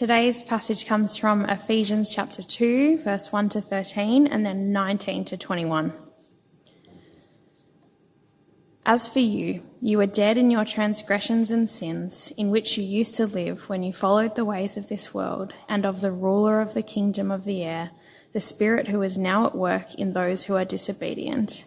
Today's passage comes from Ephesians chapter 2, verse 1 to 13, and then 19 to 21. As for you, you were dead in your transgressions and sins, in which you used to live when you followed the ways of this world and of the ruler of the kingdom of the air, the Spirit who is now at work in those who are disobedient.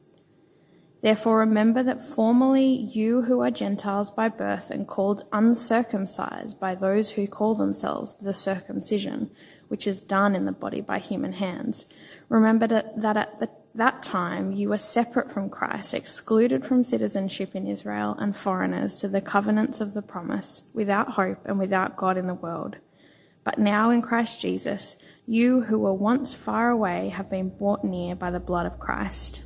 Therefore, remember that formerly you who are Gentiles by birth and called uncircumcised by those who call themselves the circumcision, which is done in the body by human hands, remember that at the, that time you were separate from Christ, excluded from citizenship in Israel, and foreigners to the covenants of the promise, without hope and without God in the world. But now in Christ Jesus, you who were once far away have been brought near by the blood of Christ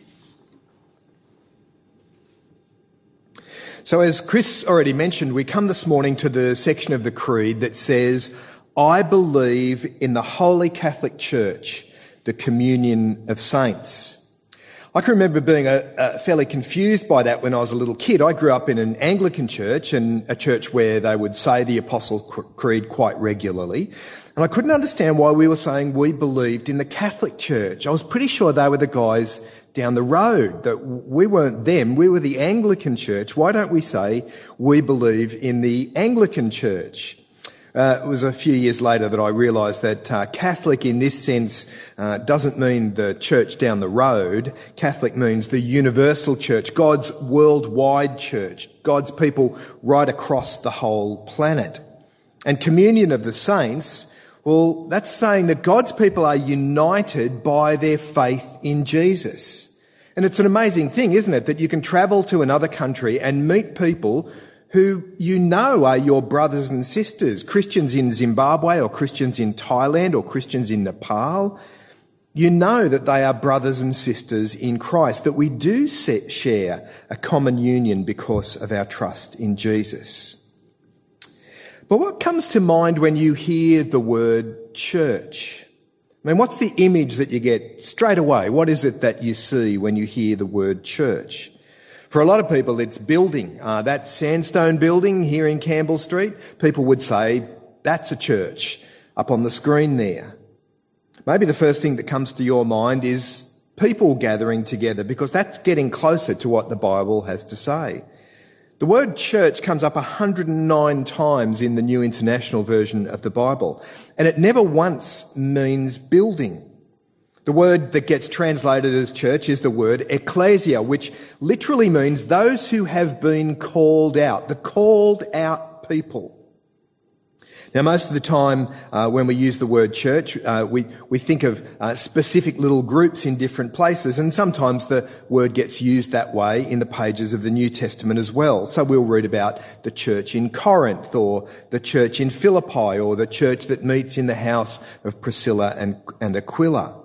So, as Chris already mentioned, we come this morning to the section of the Creed that says, I believe in the Holy Catholic Church, the communion of saints. I can remember being a, a fairly confused by that when I was a little kid. I grew up in an Anglican church and a church where they would say the Apostles' Creed quite regularly. And I couldn't understand why we were saying we believed in the Catholic Church. I was pretty sure they were the guys down the road, that we weren't them, we were the Anglican church. Why don't we say we believe in the Anglican church? Uh, it was a few years later that I realised that uh, Catholic in this sense uh, doesn't mean the church down the road. Catholic means the universal church, God's worldwide church, God's people right across the whole planet. And communion of the saints, well, that's saying that God's people are united by their faith in Jesus. And it's an amazing thing, isn't it, that you can travel to another country and meet people who you know are your brothers and sisters, Christians in Zimbabwe or Christians in Thailand or Christians in Nepal. You know that they are brothers and sisters in Christ, that we do share a common union because of our trust in Jesus. But what comes to mind when you hear the word church? I mean, what's the image that you get straight away? What is it that you see when you hear the word church? For a lot of people, it's building. Uh, that sandstone building here in Campbell Street, people would say, that's a church up on the screen there. Maybe the first thing that comes to your mind is people gathering together because that's getting closer to what the Bible has to say. The word church comes up 109 times in the New International Version of the Bible, and it never once means building. The word that gets translated as church is the word ecclesia, which literally means those who have been called out, the called out people. Now, most of the time uh, when we use the word church, uh, we, we think of uh, specific little groups in different places, and sometimes the word gets used that way in the pages of the New Testament as well. So we'll read about the church in Corinth, or the church in Philippi, or the church that meets in the house of Priscilla and, and Aquila.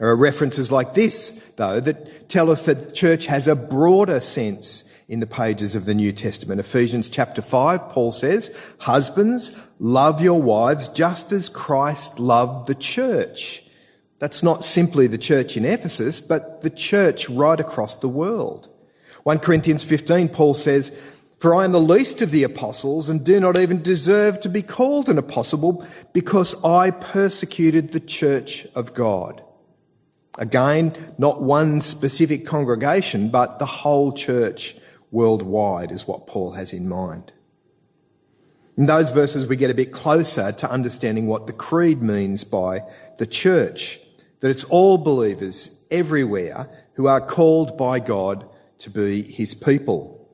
There are references like this, though, that tell us that church has a broader sense in the pages of the New Testament. Ephesians chapter 5, Paul says, Husbands, love your wives just as Christ loved the church. That's not simply the church in Ephesus, but the church right across the world. 1 Corinthians 15, Paul says, For I am the least of the apostles and do not even deserve to be called an apostle because I persecuted the church of God. Again, not one specific congregation, but the whole church worldwide is what Paul has in mind. In those verses, we get a bit closer to understanding what the creed means by the church, that it's all believers everywhere who are called by God to be his people.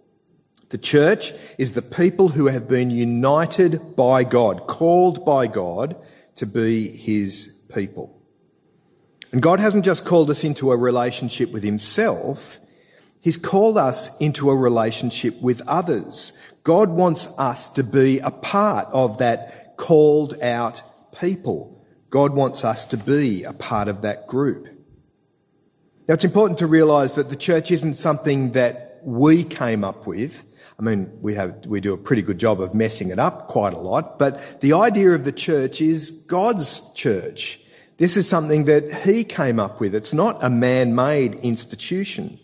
The church is the people who have been united by God, called by God to be his people. And God hasn't just called us into a relationship with himself, He's called us into a relationship with others. God wants us to be a part of that called out people. God wants us to be a part of that group. Now it's important to realise that the church isn't something that we came up with. I mean, we have, we do a pretty good job of messing it up quite a lot, but the idea of the church is God's church. This is something that He came up with. It's not a man-made institution.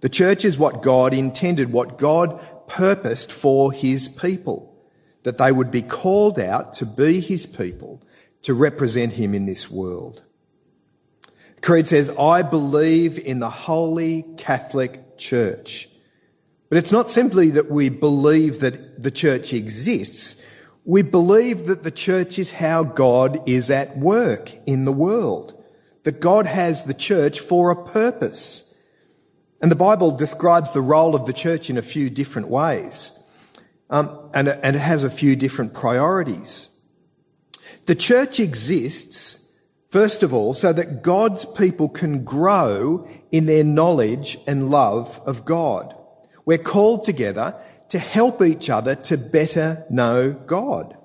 The church is what God intended, what God purposed for his people, that they would be called out to be his people, to represent him in this world. Creed says, I believe in the Holy Catholic Church. But it's not simply that we believe that the church exists. We believe that the church is how God is at work in the world. That God has the church for a purpose. And the Bible describes the role of the church in a few different ways. Um, and, and it has a few different priorities. The church exists, first of all, so that God's people can grow in their knowledge and love of God. We're called together to help each other to better know God.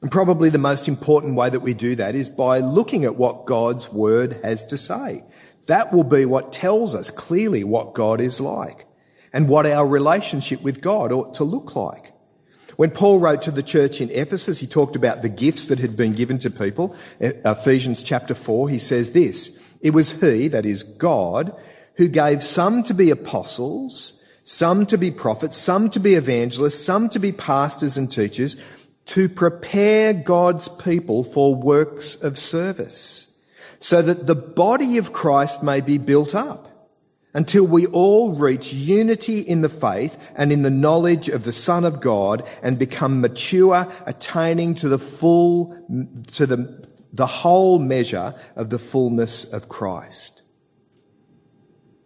And probably the most important way that we do that is by looking at what God's word has to say. That will be what tells us clearly what God is like and what our relationship with God ought to look like. When Paul wrote to the church in Ephesus, he talked about the gifts that had been given to people. Ephesians chapter 4, he says this, It was he, that is God, who gave some to be apostles, some to be prophets, some to be evangelists, some to be pastors and teachers, to prepare God's people for works of service so that the body of Christ may be built up until we all reach unity in the faith and in the knowledge of the Son of God and become mature, attaining to the full, to the, the whole measure of the fullness of Christ.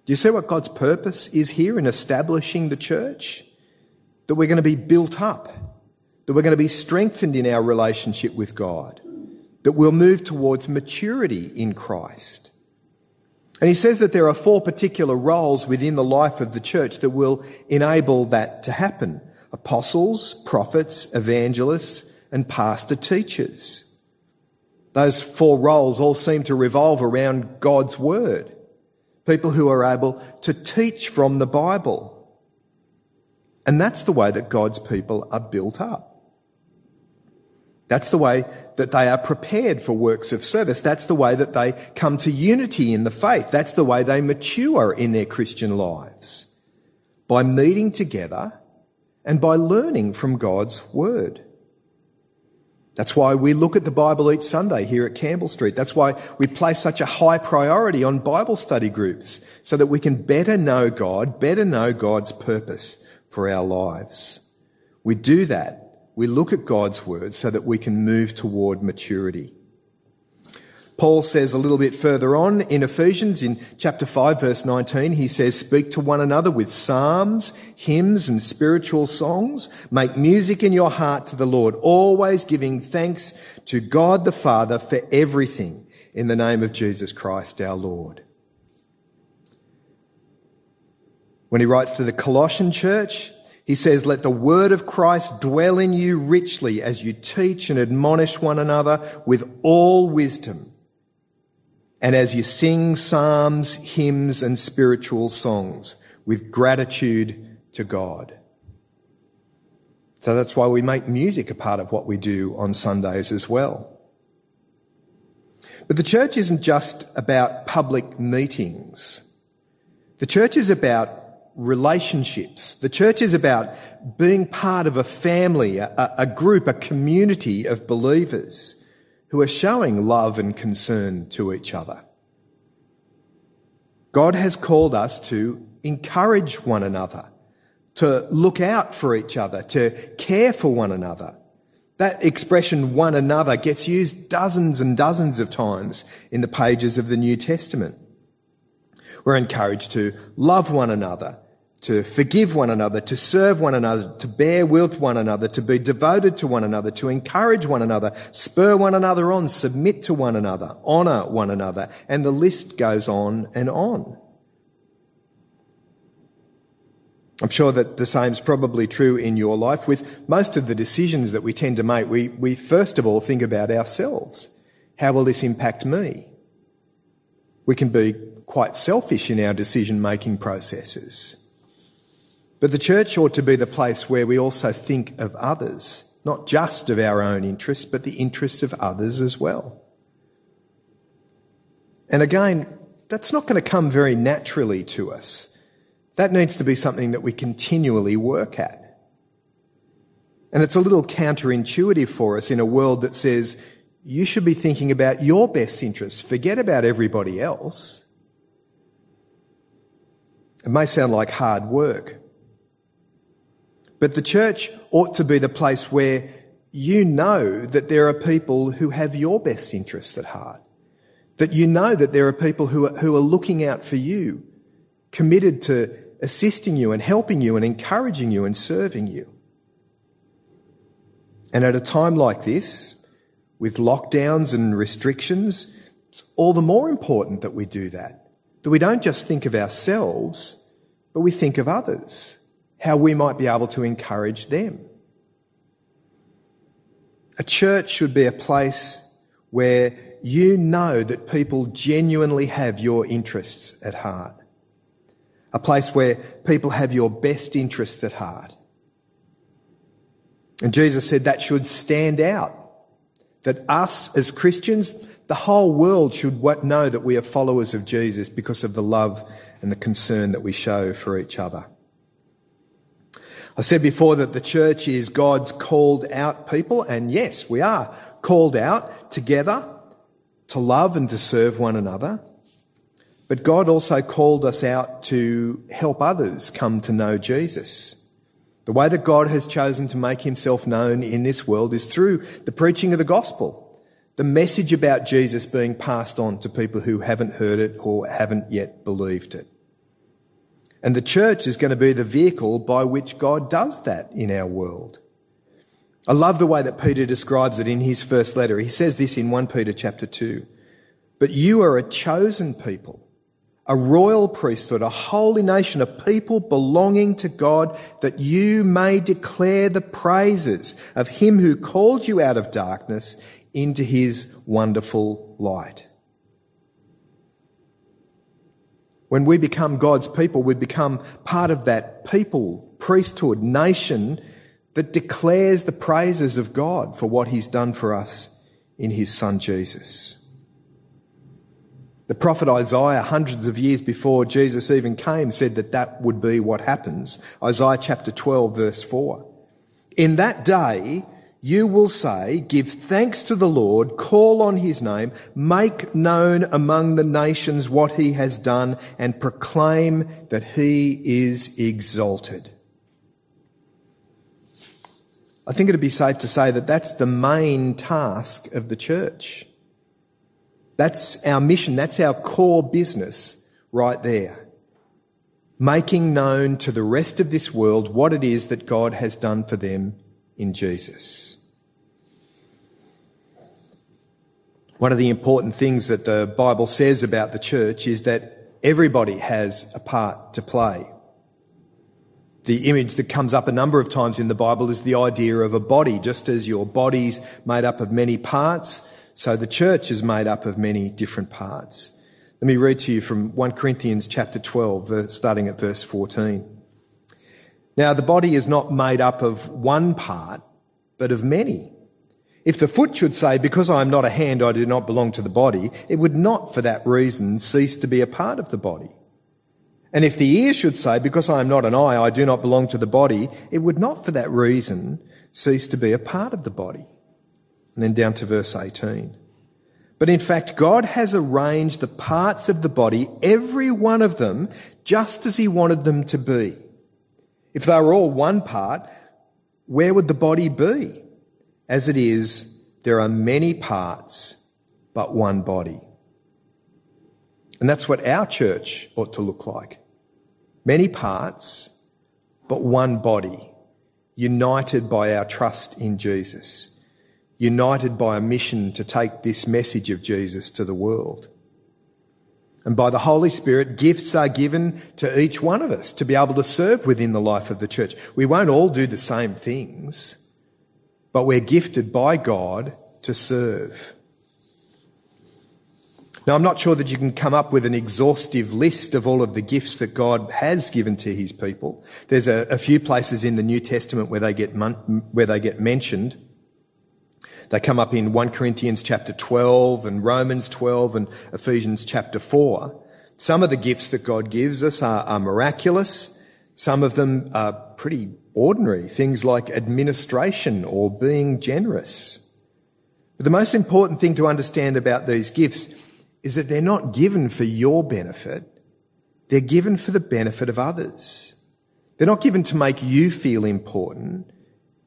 Do you see what God's purpose is here in establishing the church? That we're going to be built up, that we're going to be strengthened in our relationship with God that we'll move towards maturity in Christ. And he says that there are four particular roles within the life of the church that will enable that to happen. Apostles, prophets, evangelists, and pastor teachers. Those four roles all seem to revolve around God's word. People who are able to teach from the Bible. And that's the way that God's people are built up. That's the way that they are prepared for works of service. That's the way that they come to unity in the faith. That's the way they mature in their Christian lives. By meeting together and by learning from God's Word. That's why we look at the Bible each Sunday here at Campbell Street. That's why we place such a high priority on Bible study groups so that we can better know God, better know God's purpose for our lives. We do that we look at God's word so that we can move toward maturity. Paul says a little bit further on in Ephesians in chapter 5 verse 19, he says, speak to one another with psalms, hymns and spiritual songs. Make music in your heart to the Lord, always giving thanks to God the Father for everything in the name of Jesus Christ our Lord. When he writes to the Colossian church, he says, Let the word of Christ dwell in you richly as you teach and admonish one another with all wisdom, and as you sing psalms, hymns, and spiritual songs with gratitude to God. So that's why we make music a part of what we do on Sundays as well. But the church isn't just about public meetings. The church is about relationships. The church is about being part of a family, a, a, group, a community of believers who are showing love and concern to each other. God has called us to encourage one another, to look out for each other, to care for one another. That expression, one another, gets used dozens and dozens of times in the pages of the New Testament. We're encouraged to love one another, to forgive one another, to serve one another, to bear with one another, to be devoted to one another, to encourage one another, spur one another on, submit to one another, honour one another, and the list goes on and on. I'm sure that the same is probably true in your life. With most of the decisions that we tend to make, we, we first of all think about ourselves. How will this impact me? We can be quite selfish in our decision making processes. But the church ought to be the place where we also think of others, not just of our own interests, but the interests of others as well. And again, that's not going to come very naturally to us. That needs to be something that we continually work at. And it's a little counterintuitive for us in a world that says you should be thinking about your best interests, forget about everybody else. It may sound like hard work, but the church ought to be the place where you know that there are people who have your best interests at heart. That you know that there are people who are, who are looking out for you, committed to assisting you and helping you and encouraging you and serving you. And at a time like this, with lockdowns and restrictions, it's all the more important that we do that. That we don't just think of ourselves, but we think of others, how we might be able to encourage them. A church should be a place where you know that people genuinely have your interests at heart a place where people have your best interests at heart. And Jesus said that should stand out. That us as Christians, the whole world should know that we are followers of Jesus because of the love and the concern that we show for each other. I said before that the church is God's called out people, and yes, we are called out together to love and to serve one another. But God also called us out to help others come to know Jesus. The way that God has chosen to make himself known in this world is through the preaching of the gospel, the message about Jesus being passed on to people who haven't heard it or haven't yet believed it. And the church is going to be the vehicle by which God does that in our world. I love the way that Peter describes it in his first letter. He says this in 1 Peter chapter 2. But you are a chosen people a royal priesthood, a holy nation, a people belonging to God, that you may declare the praises of him who called you out of darkness into his wonderful light. When we become God's people, we become part of that people, priesthood, nation that declares the praises of God for what he's done for us in his son Jesus. The prophet Isaiah, hundreds of years before Jesus even came, said that that would be what happens. Isaiah chapter 12, verse 4. In that day, you will say, give thanks to the Lord, call on his name, make known among the nations what he has done, and proclaim that he is exalted. I think it'd be safe to say that that's the main task of the church. That's our mission. That's our core business right there. Making known to the rest of this world what it is that God has done for them in Jesus. One of the important things that the Bible says about the church is that everybody has a part to play. The image that comes up a number of times in the Bible is the idea of a body. Just as your body's made up of many parts, so the church is made up of many different parts. Let me read to you from 1 Corinthians chapter 12, starting at verse 14. Now, the body is not made up of one part, but of many. If the foot should say, Because I am not a hand, I do not belong to the body, it would not for that reason cease to be a part of the body. And if the ear should say, Because I am not an eye, I do not belong to the body, it would not for that reason cease to be a part of the body. And then down to verse 18. But in fact, God has arranged the parts of the body, every one of them, just as He wanted them to be. If they were all one part, where would the body be? As it is, there are many parts, but one body. And that's what our church ought to look like. Many parts, but one body, united by our trust in Jesus, united by a mission to take this message of Jesus to the world. And by the Holy Spirit, gifts are given to each one of us to be able to serve within the life of the church. We won't all do the same things, but we're gifted by God to serve. Now, I'm not sure that you can come up with an exhaustive list of all of the gifts that God has given to his people. There's a, a few places in the New Testament where they get, mon- where they get mentioned. They come up in 1 Corinthians chapter 12 and Romans 12 and Ephesians chapter 4. Some of the gifts that God gives us are, are miraculous. Some of them are pretty ordinary, things like administration or being generous. But the most important thing to understand about these gifts is that they're not given for your benefit. They're given for the benefit of others. They're not given to make you feel important.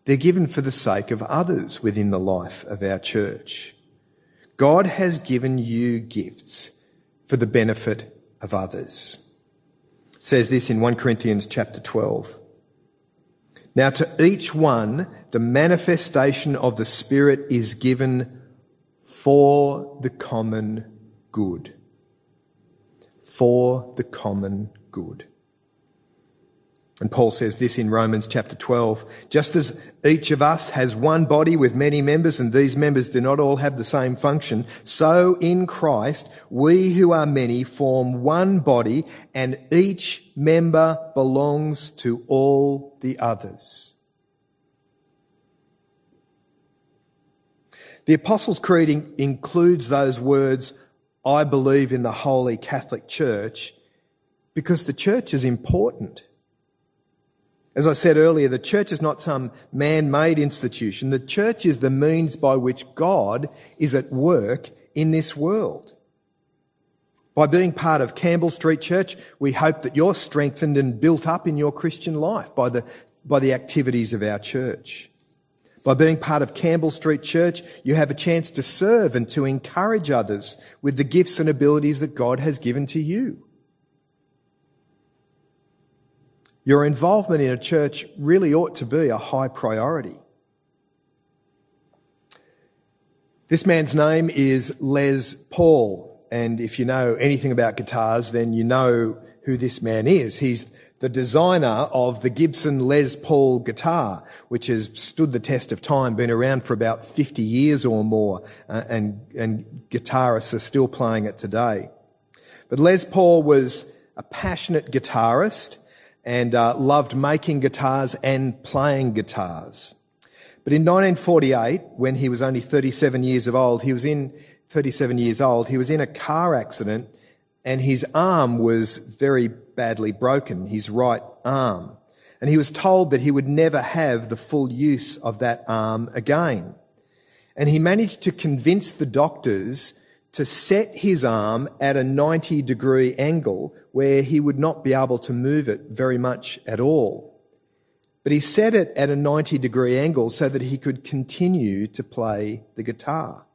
They're given for the sake of others within the life of our church. God has given you gifts for the benefit of others. It says this in 1 Corinthians chapter 12. Now to each one, the manifestation of the Spirit is given for the common good. For the common good. And Paul says this in Romans chapter 12. Just as each of us has one body with many members and these members do not all have the same function, so in Christ, we who are many form one body and each member belongs to all the others. The Apostles' Creed includes those words, I believe in the Holy Catholic Church, because the church is important. As I said earlier, the church is not some man-made institution. The church is the means by which God is at work in this world. By being part of Campbell Street Church, we hope that you're strengthened and built up in your Christian life by the, by the activities of our church. By being part of Campbell Street Church, you have a chance to serve and to encourage others with the gifts and abilities that God has given to you. Your involvement in a church really ought to be a high priority. This man's name is Les Paul, and if you know anything about guitars, then you know who this man is. He's the designer of the Gibson Les Paul guitar, which has stood the test of time, been around for about 50 years or more, uh, and, and guitarists are still playing it today. But Les Paul was a passionate guitarist and uh, loved making guitars and playing guitars. But in 1948, when he was only 37 years of old, he was in 37 years old, he was in a car accident and his arm was very badly broken, his right arm. And he was told that he would never have the full use of that arm again. And he managed to convince the doctors to set his arm at a 90 degree angle where he would not be able to move it very much at all. But he set it at a 90 degree angle so that he could continue to play the guitar.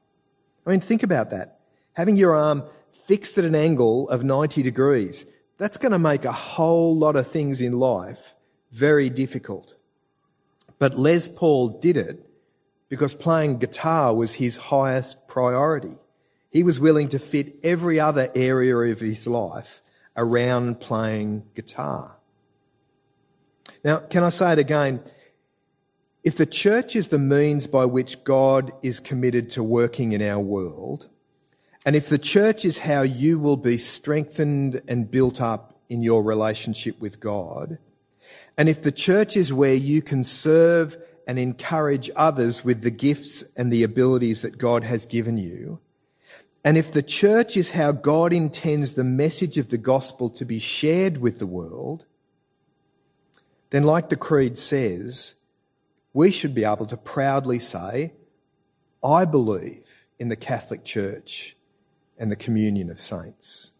I mean, think about that. Having your arm fixed at an angle of 90 degrees, that's going to make a whole lot of things in life very difficult. But Les Paul did it because playing guitar was his highest priority. He was willing to fit every other area of his life around playing guitar. Now, can I say it again? If the church is the means by which God is committed to working in our world, and if the church is how you will be strengthened and built up in your relationship with God, And if the church is where you can serve and encourage others with the gifts and the abilities that God has given you, and if the church is how God intends the message of the gospel to be shared with the world, then, like the Creed says, we should be able to proudly say, I believe in the Catholic Church and the communion of saints.